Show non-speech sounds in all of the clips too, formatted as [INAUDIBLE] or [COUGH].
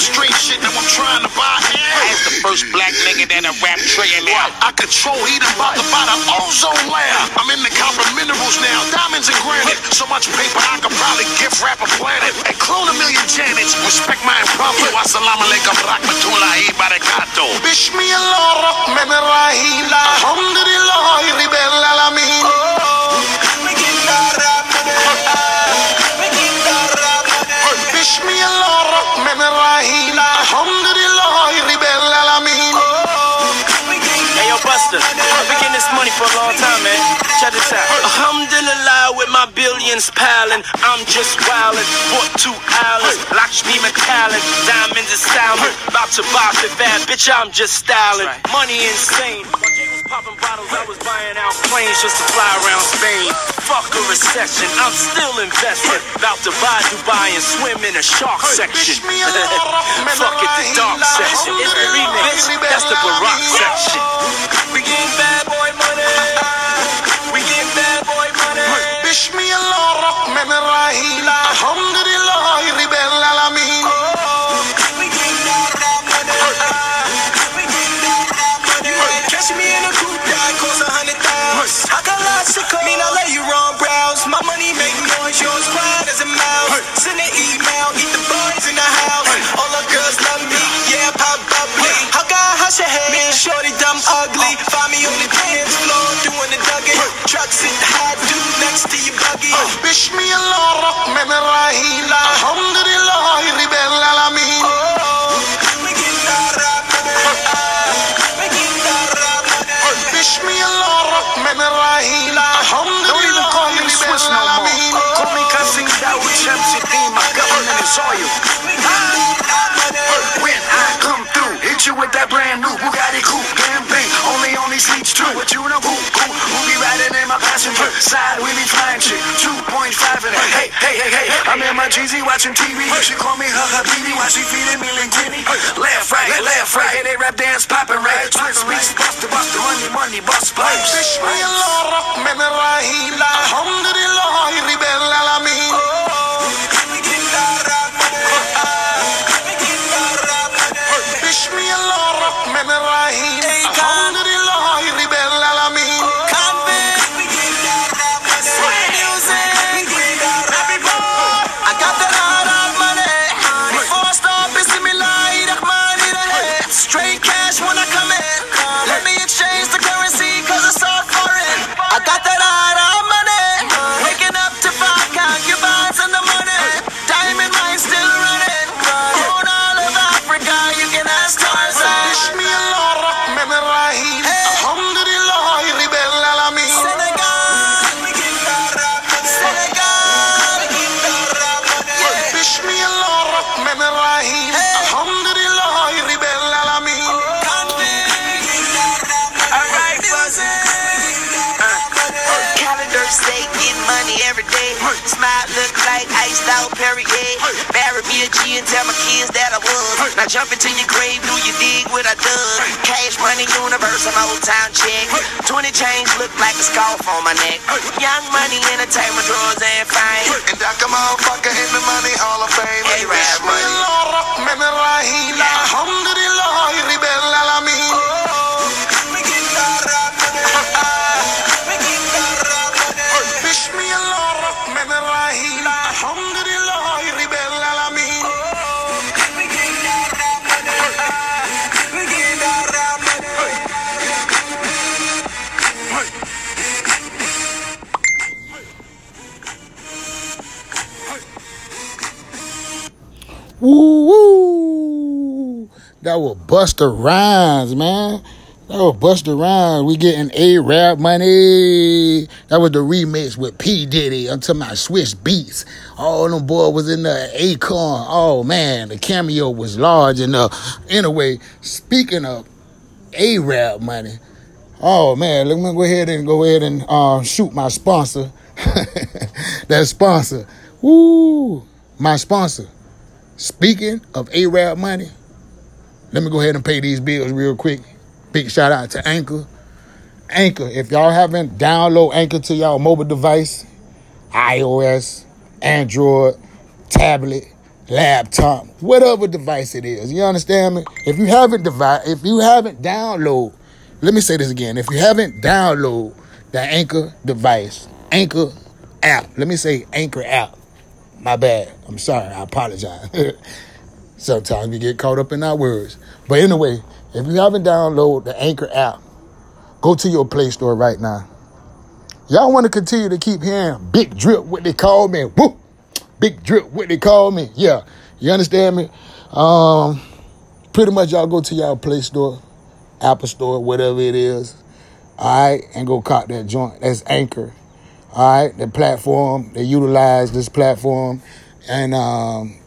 care. I'm the street shit. Now I'm trying to buy air. As the first black nigga that a rap trillionaire. I control heat. I'm about to buy the ozone layer. I'm in the copper minerals now. Diamonds and granite. So much paper I could probably gift rap a planet. And clone a million janets. Respect my impromptu. Assalamu alaikum rahmatullahi barakatuh. Bismillah rahman rahim. Alhamdulillah rabbil alamin. Oh. Rahim. Alhamdulillah rabbil alamin. Hey, yo, Busta, I've been getting this money for a long time, man. Check this out. Alhamdulillah, with my billions piling, I'm just wildin'. Bought two islands, Lakshmi McAllen, diamonds and styling. About to buy it bad, bitch, I'm just styling. Money insane. While Jay was popping bottles, I was buying out planes just to fly around Spain. Fuck a recession, I'm still investing. About to buy Dubai and swim in a shark section. [LAUGHS] Fuck it, the dark section. It's the remix, that's the Barack section. We getting bad boy money. We getting bad boy money. Bismillah rahman rahim. Alhamdulillah rabbil alamin. We make noise, yours quiet as a mouse. Send an email, eat the boys in the house. All the girls love me, yeah, pop bubbly. How can I hush your head? Me shorty dumb ugly. Uh. Find me on the dance floor doing the duggan. Trucks in the hot dude next to your buggy. Bismillah rahman rahim. Uh. Alhamdulillah is oil. When I come through, hit you with that brand new Bugatti coupe campaign. Only on these seats too. But you know who, who, who be riding in my passenger side? We be flying shit. 2.5 in it. Hey, hey, hey, hey. I'm in my Jeezy watching TV. She call me her habibi while she feeding me linguine. Left, right, left, right. Hey, they rap dance popping right. Twin speaks, bust the bust the money, money, bust pipes. Bismillah rahman rahim. Alhamdulillah rabbil alamin. We oh. Bismillah rahman rahim. Jump into your grave, do you dig what I done? Cash money universe, an old town check. 20 chains look like a scarf on my neck. Young money, entertainment, drugs, and fame. And Dr. Motherfucker in the money hall of fame. Hey, rap money. Busta Rhymes, man. That was Busta Rhymes. We getting Arab money. That was the remix with P. Diddy I'm talking my Swizz Beatz. All them boy was in the Acorn. Oh man, the cameo was large enough. Anyway, speaking of Arab money. Oh man, let me go ahead and go ahead and uh, shoot my sponsor. [LAUGHS] that sponsor. Woo! My sponsor. Speaking of Arab money, let me go ahead and pay these bills real quick. Big shout out to Anchor. Anchor, if y'all haven't download Anchor to y'all mobile device, iOS, Android, tablet, laptop, whatever device it is. You understand me? If you haven't devi- if you haven't download, let me say this again. If you haven't download the Anchor device, Anchor app. Let me say Anchor app. My bad. I'm sorry. I apologize. [LAUGHS] Sometimes we get caught up in our words. But anyway, if you haven't downloaded the Anchor app, go to your Play Store right now. Y'all want to continue to keep hearing Big Drip, what they call me. Whoop! Big Drip, what they call me. Yeah, you understand me? Um, pretty much y'all go to y'all Play Store, Apple Store, whatever it is. All right, and go cop that joint. That's Anchor. All right, the platform they utilize this platform, and um,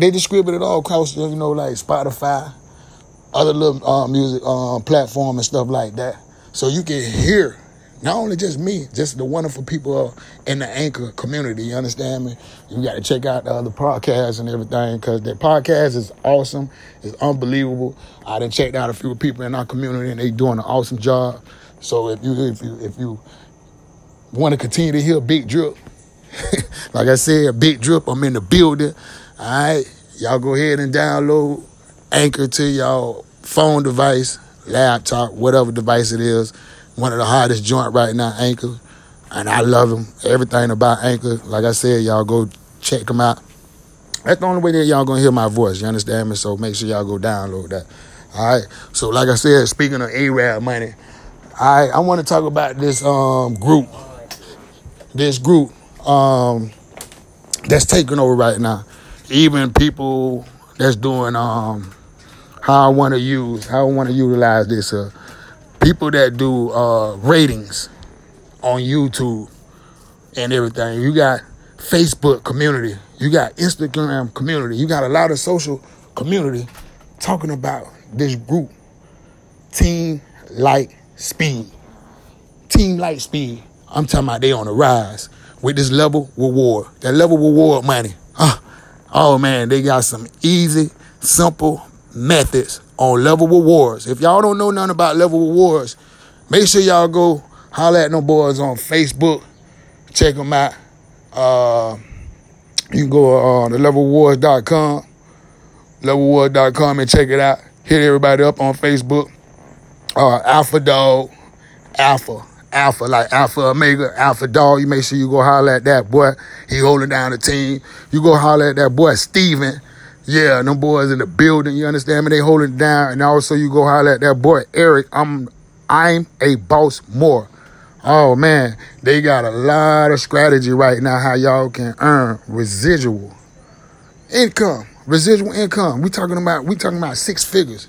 they distribute it all across, you know, like Spotify, other little uh, music um, platform and stuff like that. So you can hear not only just me, just the wonderful people in the Anchor community. You understand me? You got to check out the other podcasts and everything because their podcast is awesome. It's unbelievable. I done checked out a few people in our community and they doing an awesome job. So if you if you if you want to continue to hear Big Drip, [LAUGHS] like I said, Big Drip, I'm in the building. All right, y'all go ahead and download Anchor to y'all phone device, laptop, whatever device it is. One of the hottest joint right now, Anchor, and I love them. Everything about Anchor, like I said, y'all go check them out. That's the only way that y'all gonna hear my voice. You understand me? So make sure y'all go download that. All right. So like I said, speaking of Arab money, I I want to talk about this um group, this group um that's taking over right now. Even people that's doing um how I want to use, how I want to utilize this. Uh, people that do uh ratings on YouTube and everything. You got Facebook community, you got Instagram community, you got a lot of social community talking about this group, Team Light Speed. Team Light Speed. I'm talking about they on the rise with this level reward. That level reward money. Huh. Oh man, they got some easy, simple methods on level rewards. If y'all don't know nothing about level rewards, make sure y'all go holler at them boys on Facebook. Check them out. Uh, you can go on uh, the levelrewards.com, levelrewards.com and check it out. Hit everybody up on Facebook. Uh, Alpha Dog, Alpha, Alpha, like Alpha Omega, Alpha Dog. You make sure you go holler at that boy. He holding down the team. You go holler at that boy, Steven. Yeah, them boys in the building. You understand me? They holding down. And also you go holler at that boy, Erik. I'm I'm a boss Moore. Oh man, they got a lot of strategy right now how y'all can earn residual income. Residual income. We talking about we talking about six figures.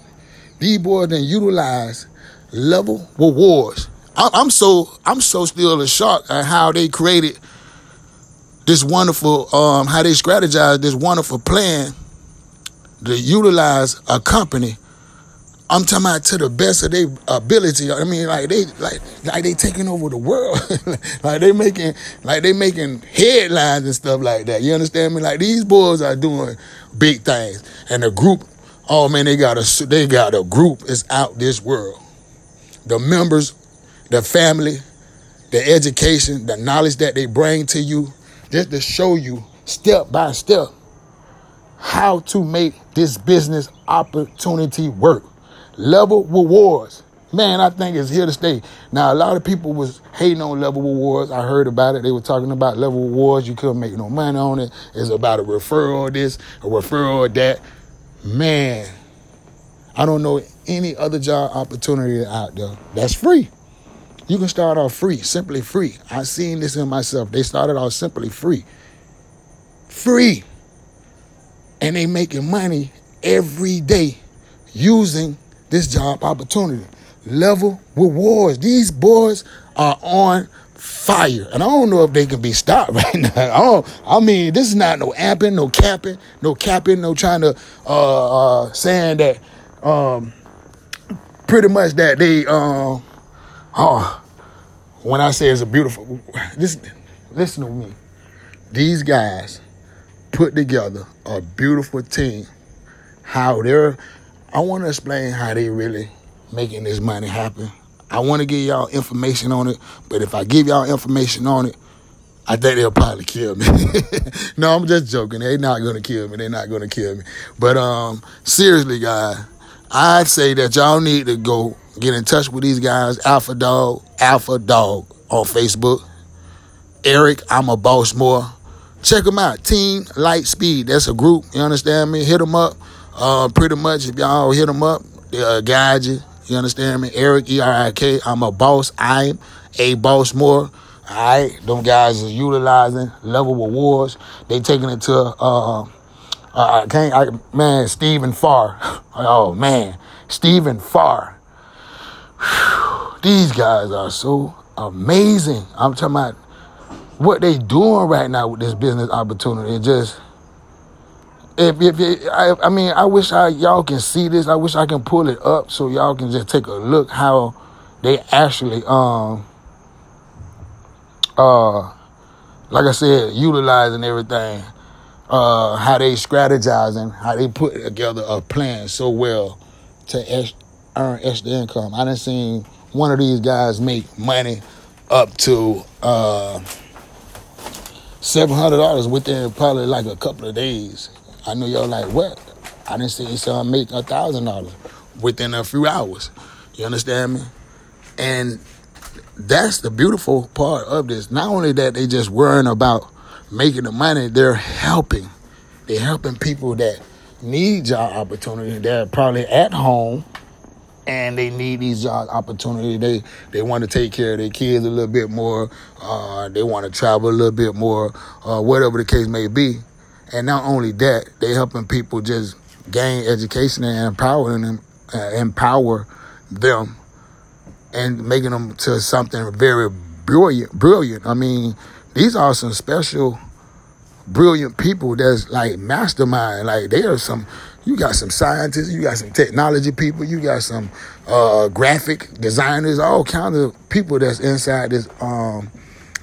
These boys then utilize level rewards. I'm so I'm so still in shock at how they created this wonderful um how they strategized this wonderful plan to utilize a company. I'm talking about to the best of their ability. I mean, like they like like they taking over the world. [LAUGHS] like they making like they making headlines and stuff like that. You understand me? Like these boys are doing big things, and the group. Oh man, they got a they got a group is out this world. The members, the family, the education, the knowledge that they bring to you, just to show you step by step how to make this business opportunity work. Level rewards. Man, I think it's here to stay. Now, a lot of people was hating on level rewards. I heard about it. They were talking about level rewards. You couldn't make no money on it. It's about a referral this, a referral that. Man, I don't know any other job opportunity out there that's free. You can start off free, simply free. I seen this in myself. They started off simply free. Free and they making money every day using this job opportunity. Level rewards. These boys are on fire, and I don't know if they can be stopped [LAUGHS] right now. I, don't, I mean, this is not no amping, no capping, no capping, no trying to uh, uh saying that um pretty much that they um oh when I say it's a beautiful this listen to me. These guys put together a beautiful team. How they're, I want to explain how they really making this money happen. I want to give y'all information on it, but if I give y'all information on it, I think they'll probably kill me. [LAUGHS] no, I'm just joking. They're not gonna kill me. They're not gonna kill me. But um, seriously, guys, I'd say that y'all need to go get in touch with these guys. Alpha Dog, Alpha Dog on Facebook. Erik, I'm a boss Moore. Check them out. Team Light Speed. That's a group. You understand me? Hit them up. Uh, pretty much, if y'all hit them up, they'll guide you. You understand me? Erik, E R I K. I'm a boss. I'm a boss Moore. All right, them guys is utilizing level rewards. They taking it to uh, uh I can't I, man Stephen Farr. [LAUGHS] Oh man, Stephen Farr. These guys are so amazing. I'm talking about what they doing right now with this business opportunity. It just if if it, I, I mean I wish I y'all can see this. I wish I can pull it up so y'all can just take a look how they actually um uh, like I said, utilizing everything, uh, how they strategizing, how they put together a plan so well to earn extra income. I didn't see one of these guys make money up to uh, seven hundred dollars within probably like a couple of days. I know y'all like what? I didn't see someone make a thousand dollars within a few hours. You understand me? And that's the beautiful part of this. Not only that they just worrying about making the money, they're helping. They're helping people that need job opportunity. They're probably at home and they need these job opportunities. They they want to take care of their kids a little bit more. Uh, they want to travel a little bit more, uh, whatever the case may be. And not only that, they helping people just gain education and empowering them, uh, empower them and making them to something very brilliant. Brilliant. I mean, these are some special, brilliant people that's like mastermind. Like they are some. You got some scientists, you got some technology people, you got some uh, graphic designers, all kinds of people that's inside this um,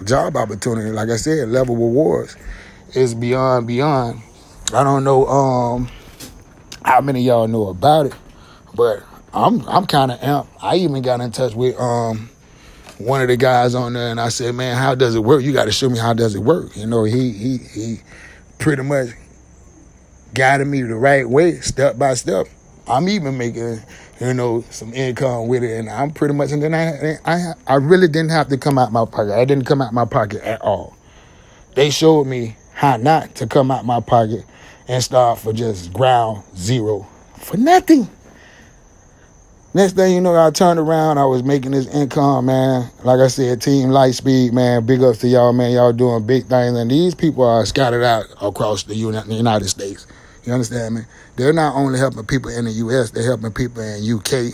job opportunity. Like I said, level rewards is beyond beyond. I don't know um, how many y'all know about it, but I'm I'm kind of amped. I even got in touch with um one of the guys on there, and I said, "Man, how does it work? You got to show me how does it work." You know, he he he pretty much guided me the right way, step by step. I'm even making you know some income with it, and I'm pretty much. And then I I I really didn't have to come out my pocket. I didn't come out my pocket at all. They showed me how not to come out my pocket and start for just ground zero for nothing. Next thing you know, I turned around. I was making this income, man. Like I said, Team Lightspeed, man. Big ups to y'all, man. Y'all doing big things. And these people are scattered out across the United States. You understand me? They're not only helping people in the U.S., they're helping people in U.K.,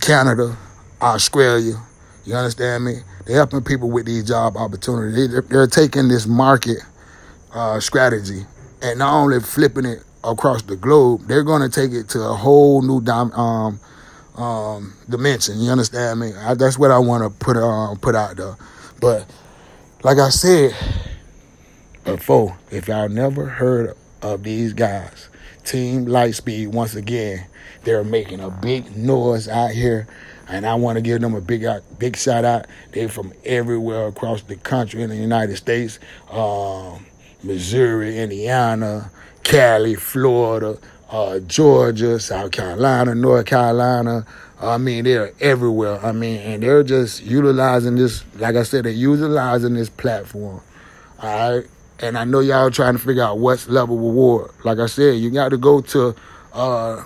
Canada, Australia. You understand me? They're helping people with these job opportunities. They're, they're taking this market uh, strategy and not only flipping it across the globe, they're going to take it to a whole new um, um, dimension. You understand me? I, that's what I want to put uh, put out there. But like I said before, if y'all never heard of these guys, Team Lightspeed, once again, they're making a big noise out here. And I want to give them a big big shout out. They're from everywhere across the country in the United States, um, Missouri, Indiana, Cali, Florida, uh, Georgia, South Carolina, North Carolina. I mean, they're everywhere. I mean, and they're just utilizing this, like I said, they're utilizing this platform. All right. And I know y'all trying to figure out what's level reward. Like I said, you got to go to uh,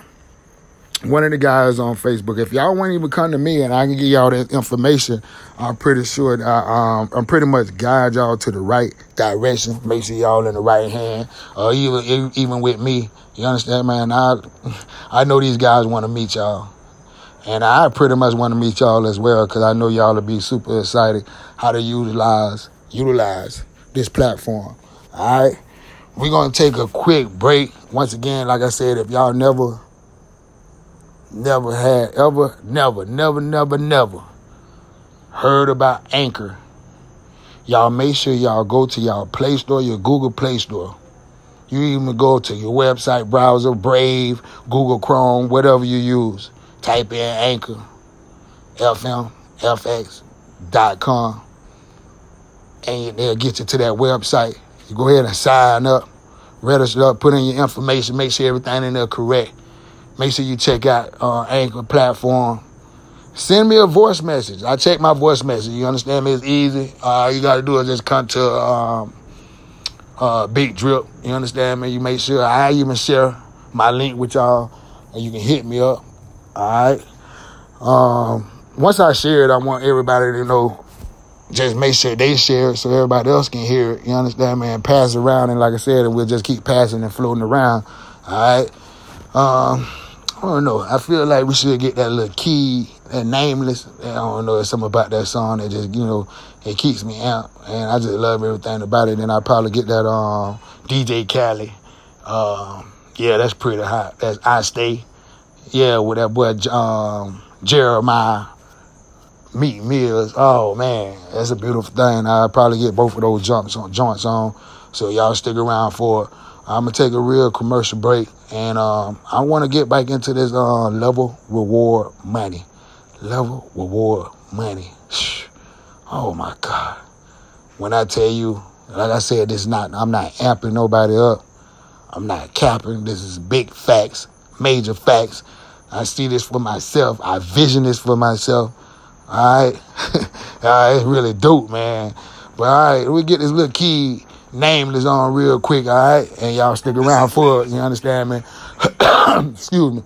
one of the guys on Facebook. If y'all want to even come to me and I can give y'all that information, I'm pretty sure I, um, I'm pretty much guide y'all to the right direction. Make sure y'all in the right hand. Or uh, even even with me, you understand, man? I I know these guys want to meet y'all. And I pretty much want to meet y'all as well because I know y'all will be super excited how to utilize utilize this platform. All right, we're gonna take a quick break. Once again, like I said, if y'all never, never had ever, never, never, never, never heard about Anchor, y'all make sure y'all go to y'all Play Store, your Google Play Store you even go to your website browser, Brave, Google Chrome, whatever you use. Type in Anchor, FM, FX.com. and they'll get you to that website. You go ahead and sign up, register up, put in your information, make sure everything in there correct. Make sure you check out uh, Anchor platform. Send me a voice message. I check my voice message. You understand me? It's easy. All you got to do is just come to um, uh, Big Drip. You understand me? You make sure I even share my link with y'all, and you can hit me up. All right. Um, once I share it, I want everybody to know. Just make sure they share it so everybody else can hear it. You understand, man? Pass around, and like I said, we'll just keep passing and floating around. All right. Um, I don't know. I feel like we should get that little key, that nameless. I don't know. It's something about that song that just, you know, it keeps me out. And I just love everything about it. And I probably get that um, DJ Khaled. Um, yeah, that's pretty hot. That's I Stay. Yeah, with that boy um, Jeremih Meek Mills. Oh man, that's a beautiful thing. I probably get both of those jumps on joints on. So y'all stick around for it. I'm gonna take a real commercial break, and um, I want to get back into this uh, level reward money. Level reward money. [SIGHS] Oh my God! When I tell you, like I said, this is not. I'm not amping nobody up. I'm not capping. This is big facts, major facts. I see this for myself. I vision this for myself. All right, [LAUGHS] all right, it's really dope, man. But all right, we get this little nameless on real quick, all right? And y'all stick around for it, you understand me? [COUGHS] excuse me.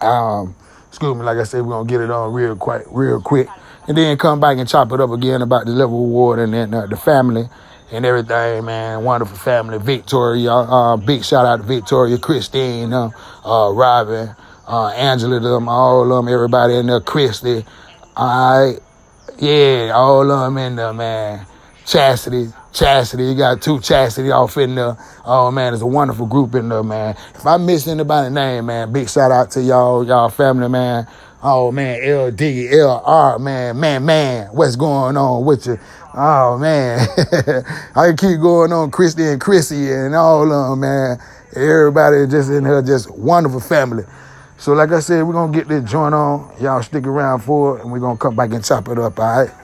Um, excuse me, like I said, we're gonna get it on real quick, real quick. And then come back and chop it up again about the level reward and then uh, the family and everything, man. Wonderful family. Victoria, uh, big shout out to Victoria, Christine, uh, uh, Robin, uh, Angela, them, all of them, everybody in there, Christy. All right. Yeah, all of them in there, man. Chastity, Chastity, you got two Chastity off in there. Oh man, it's a wonderful group in there, man. If I miss anybody's name, man, big shout out to y'all, y'all family, man. Oh man, LD, LR, man, man, man, what's going on with you? Oh man, [LAUGHS] I keep going on, Christy and Chrissy and all of them, man. Everybody just in here, just wonderful family. So like I said, we're gonna get this joint on. Y'all stick around for it, and we're gonna come back and chop it up, all right?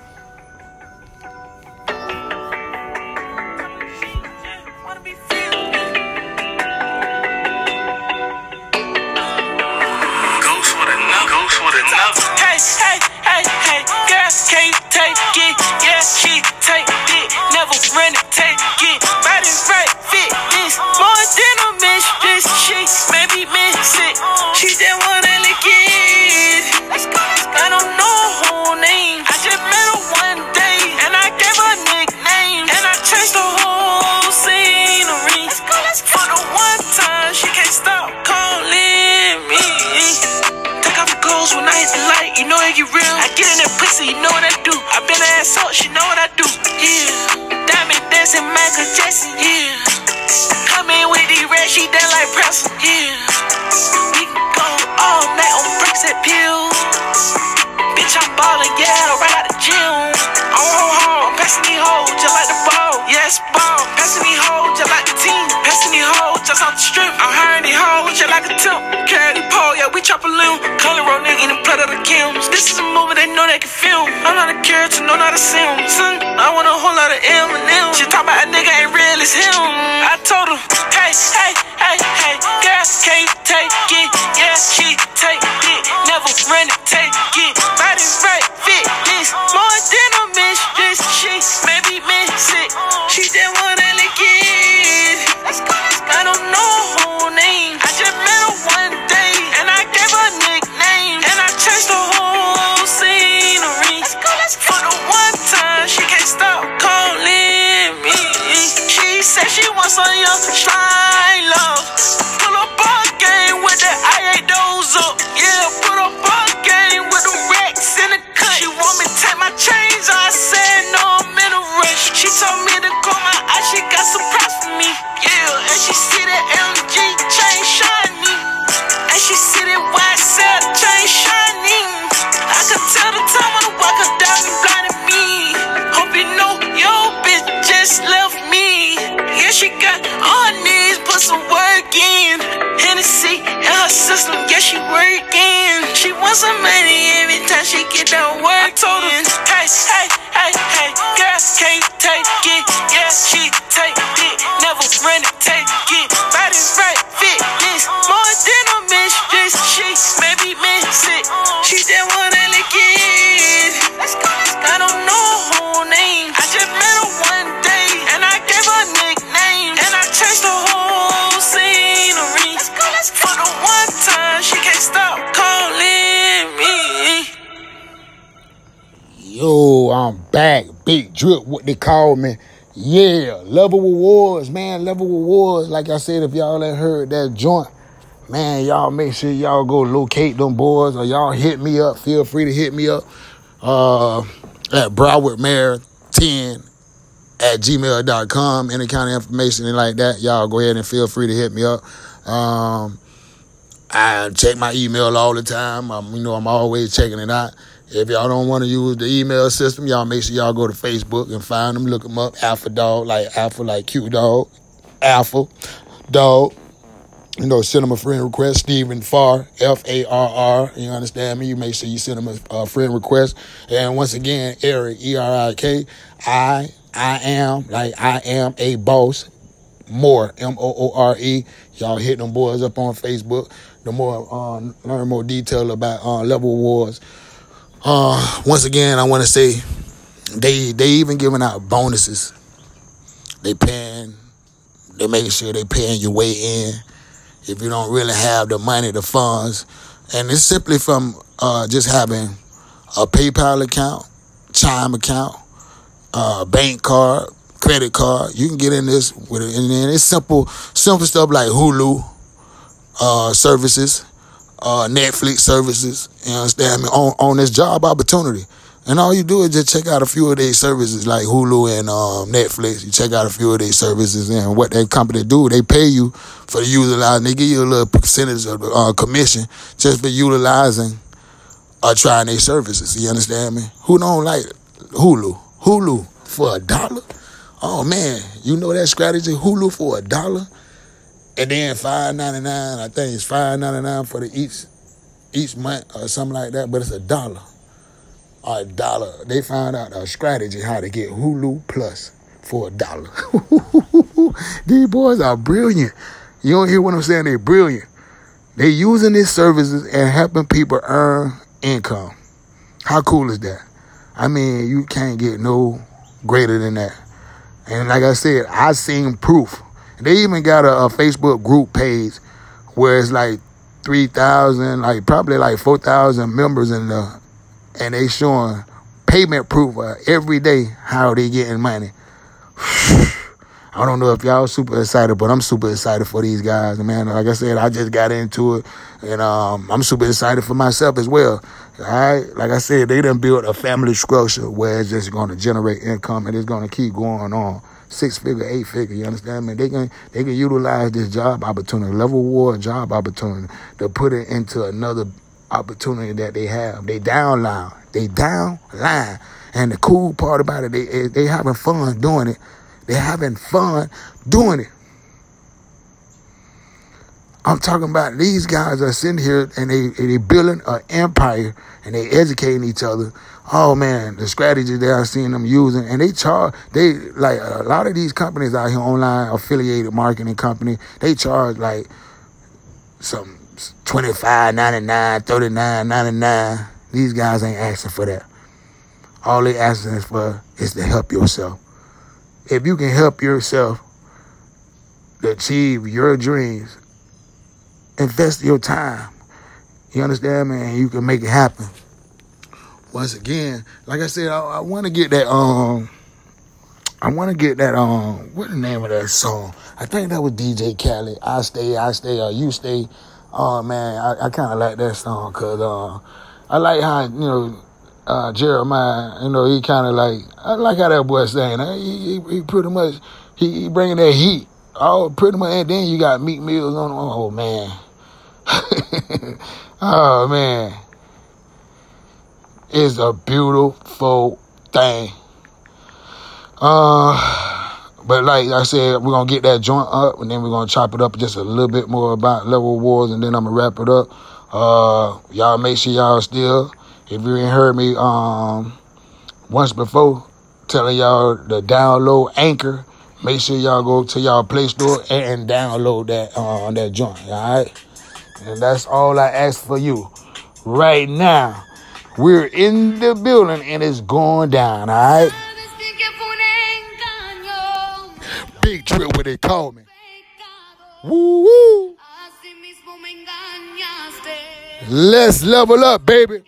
Pussy, you know what I do. I been her ass up, she know what I do. Yeah. Diamond dancing, Michael Jackson, yeah. Come in with these red, she dance like Preston, yeah. We can go all night on bricks and pills. Bitch, I'm ballin', yeah, right out the gym. I'm home, home, passing these hoes just like the ball. Yes, ball, passing these hoes just like the team. Passing these hoes just off the strip. I'm hiring these hoes just like a temp. Carry the pole, yeah, we chop a Not character, no, not a sim. I want a whole lot of M and M. She talk about a nigga ain't real as him. I told her, hey, hey, she wants some Back. Big drip, what they call me. Yeah, level rewards, man. Level rewards. Like I said, if y'all ain't heard that joint, man, y'all make sure y'all go locate them boys or y'all hit me up. Feel free to hit me up uh, at Broward Mayor 10 at gmail.com. Any kind of information like that, y'all go ahead and feel free to hit me up. Um, I check my email all the time. Um, you know, I'm always checking it out. If y'all don't want to use the email system, y'all make sure y'all go to Facebook and find them, look them up. Alpha Dog, like Alpha, like cute dog, Alpha Dog. You know, send them a friend request. Stephen Farr, F A R R. You understand me? You make sure you send them a, a friend request. And once again, Erik, E R I K. I, I am, like I am a boss. Moore, M O O R E. Y'all hit them boys up on Facebook. The more, uh, learn more detail about uh, level wars. Uh, once again, I want to say they they even giving out bonuses. They paying, they making sure they paying your way in. If you don't really have the money, the funds, and it's simply from uh, just having a PayPal account, Chime account, uh, bank card, credit card. You can get in this with it, and then it's simple, simple stuff like Hulu uh, services uh, Netflix services, you understand me, on, on this job opportunity. And all you do is just check out a few of these services like Hulu and um, Netflix. You check out a few of these services and what that company do. They pay you for utilizing. They give you a little percentage of uh, commission just for utilizing or trying their services. You understand me? Who don't like Hulu? Hulu for a dollar? Oh man, you know that strategy? Hulu for a dollar? And then five ninety nine. I think it's five ninety nine for the each each month or something like that. But it's a dollar, a dollar. They found out a strategy how to get Hulu Plus for a dollar. [LAUGHS] These boys are brilliant. You don't hear what I'm saying? They're brilliant. They're using these services and helping people earn income. How cool is that? I mean, you can't get no greater than that. And like I said, I seen proof. They even got a, a Facebook group page where it's like three thousand, like probably like four thousand members in the, and they showing payment proof every day how they getting money. [SIGHS] I don't know if y'all super excited, but I'm super excited for these guys, man. Like I said, I just got into it, and um, I'm super excited for myself as well. All right, like I said, they done built a family structure where it's just going to generate income and it's going to keep going on six figure, eight figure. You understand me? They can they can utilize this job opportunity, level war job opportunity, to put it into another opportunity that they have. They downline. They downline. And the cool part about it, they they having fun doing it. They having fun doing it. I'm talking about these guys are sitting here and they they building an empire and they educating each other. Oh man, the strategy that I've seen them using, and they charge they like a lot of these companies out here online affiliated marketing company. They charge like some 25 99 39 99 These guys ain't asking for that. All they asking for is to help yourself. If you can help yourself achieve your dreams, invest your time. You understand, man? You can make it happen. Once again, like I said, I, I want to get that. Um, I want to get that. Um, what the name of that song? I think that was DJ Khaled. I stay, I stay, or you stay. Oh man, I, I kind of like that song because uh, I like how you know uh, Jeremih. You know, he kind of like I like how that boy saying. He, he, he pretty much he, he bringing that heat. Oh, pretty much, and then you got Meek Mills on. Oh man. [LAUGHS] oh man, it's a beautiful thing. Uh, but like I said, we're gonna get that joint up, and then we're gonna chop it up just a little bit more about level wars, and then I'm gonna wrap it up. Uh, y'all make sure y'all still, if you ain't heard me um once before, telling y'all to download Anchor. Make sure y'all go to y'all Play Store and download that uh, that joint. All right. And that's all I ask for you. right now. We're in the building and it's going down, all right? Decir que fue un engaño, Big Drip where they call me. Woo woo. Así mismo me engañaste. Let's level up, baby.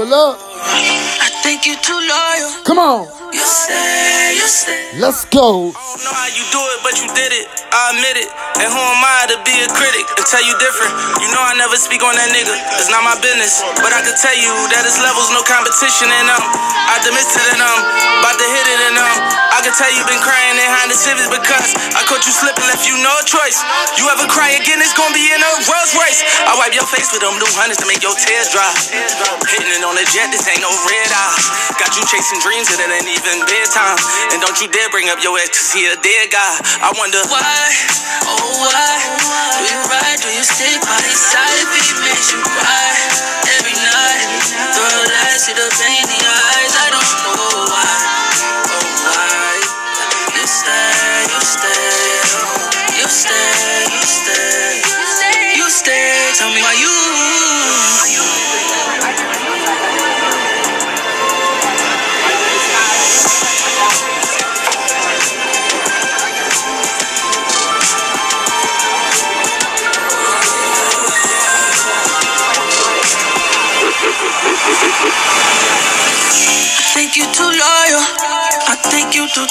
Double up. I think you too loyal. Come on. You stay, you stay. Let's go. I don't know how you do it, but you did it. I admit it. And who am I to be a critic and tell you different? You know I never speak on that nigga. It's not my business. But I can tell you that his levels no competition and I'm optimistic and I'm about to hit it and um I can tell you been crying behind the civics because I caught you slipping, left you no choice. You ever cry again, it's gonna be in a Rolls Royce. I wipe your face with them new hundreds to make your tears dry. Hitting it on the jet, this ain't no red eye. Got you chasing dreams that it ain't even bedtime. And don't you dare bring up your ex, cause he a dead guy. I wonder why, oh why, do you ride, do you stick by his side if he makes you cry every night? Throw a light to the pain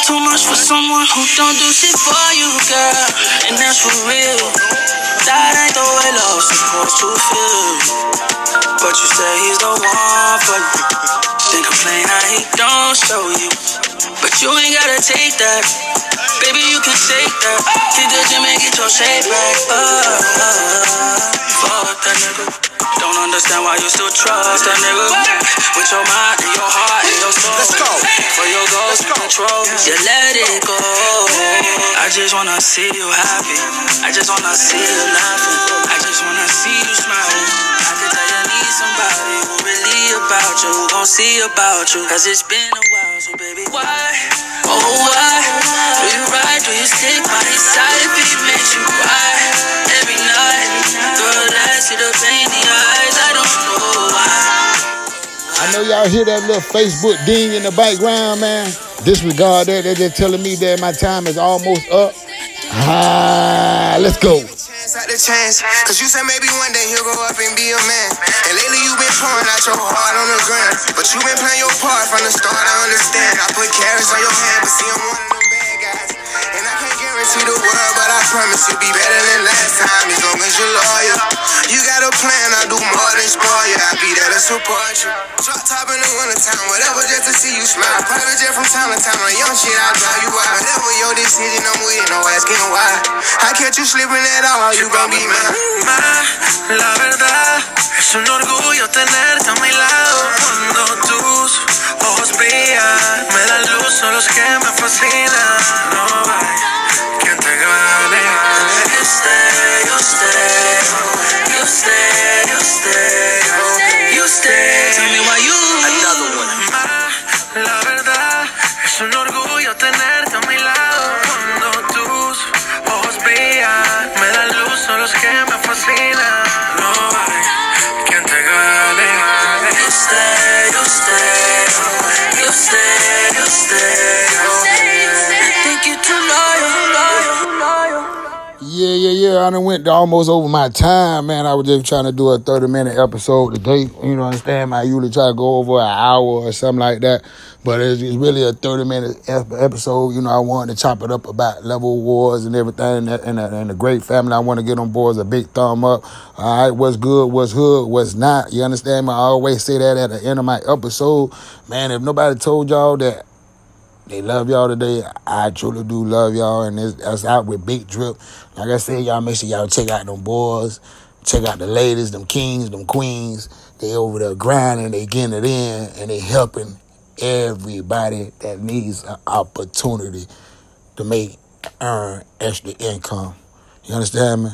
too much for someone who don't do shit for you, girl. And that's for real. That ain't the way love's supposed to feel. But you say he's the one for you. Then complain how he don't show you. But you ain't gotta take that. Baby, you can take that. Hit the gym and get your shape back. Uh, fuck that nigga. Don't understand why you still trust that nigga. With your mind and your heart and your soul. Let's go. For your goals and control, you let it go. I just wanna see you happy. I just wanna see you laughing. I just wanna see you smiling. I can tell you need somebody who really about you, who gon' see about you. Cause it's been a while, so baby, why? Oh, why? Y'all hear that little Facebook ding in the background, man. Disregard that. They're just telling me that my time is almost up. Ah, let's go. Cause you said maybe one day he'll grow up and be a man. And lately you been pouring out your heart on the ground. But you been playing your part from the start, I understand. I put carrots on your hand, but see, I'm one of them guarantee the world, but I promise you'll be better than last time as long as you're loyal. You got a plan, I'll do more than spoil you. I'll be there to support you. Drop top in the wintertime, whatever, just to see you smile. Private jet from time to time, on young shit, I'll drive you out. Whatever your decision, I'm with, no asking why. I catch you slipping at all, you gon' be mine. La verdad es un orgullo tenerte a mi lado cuando tus ojos brillan, me dan luz, son los que me fascinan. No hay went almost over my time, man. I was just trying to do a 30 minute episode today. You know, understand? I usually try to go over an hour or something like that. But it's, it's really a 30 minute episode. You know, I wanted to chop it up about level rewards and everything and, and, and the great family. I want to get on board a big thumb up. All right, what's good, what's hood, what's not. You understand me? I always say that at the end of my episode. Man, if nobody told y'all that they love y'all today. I truly do love y'all, and it's, that's out with Big Drip. Like I said, y'all make sure y'all check out them boys, check out the ladies, them kings, them queens. They over there grinding, they getting it in, and they helping everybody that needs an opportunity to make earn extra income. You understand me?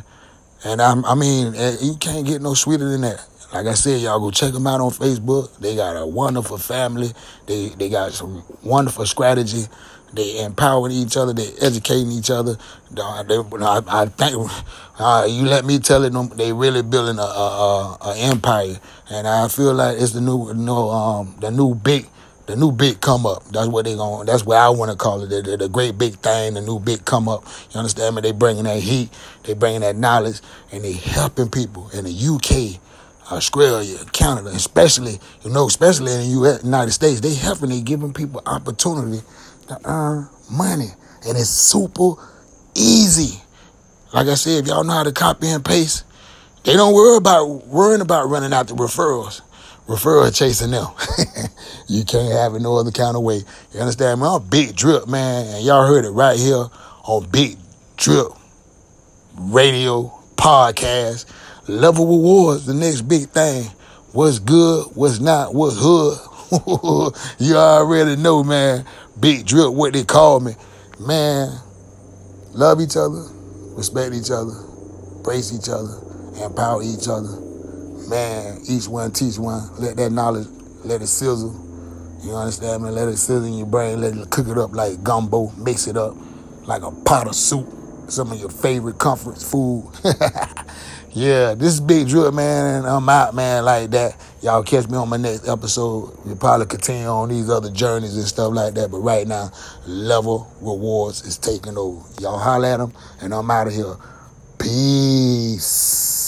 And I'm, I mean, eh, you can't get no sweeter than that. Like I said, y'all go check them out on Facebook. They got a wonderful family. They they got some wonderful strategy. They empowering each other. They educating each other. They, I, I think uh, you let me tell it. They really building a, a, a, a empire, and I feel like it's the new no um the new big the new big come up. That's what they going. That's what I want to call it. The, the, the great big thing, the new big come up. You understand me? They bringing that heat. They bringing that knowledge, and they helping people in the UK. Australia, Canada, especially, you know, especially in the US, United States, they helping, they giving people opportunity to earn money. And it's super easy. Like I said, if y'all know how to copy and paste, they don't worry about worrying about running out the referrals. Referral chasing them. [LAUGHS] you can't have it no other kind of way. You understand me? I'm Big Drip, man. And y'all heard it right here on Big Drip Radio Podcast. Level rewards, the next big thing. What's good, what's not, what's hood. [LAUGHS] you already know, man. Big drip, what they call me. Man, love each other, respect each other, brace each other, empower each other. Man, each one teach one. Let that knowledge, let it sizzle. You understand me? Let it sizzle in your brain. Let it cook it up like gumbo. Mix it up like a pot of soup. Some of your favorite comfort food. [LAUGHS] Yeah, this is Big Drip, man, and I'm out, man, like that. Y'all catch me on my next episode. We'll probably continue on these other journeys and stuff like that. But right now, Level Rewards is taking over. Y'all holler at them, and I'm out of here. Peace.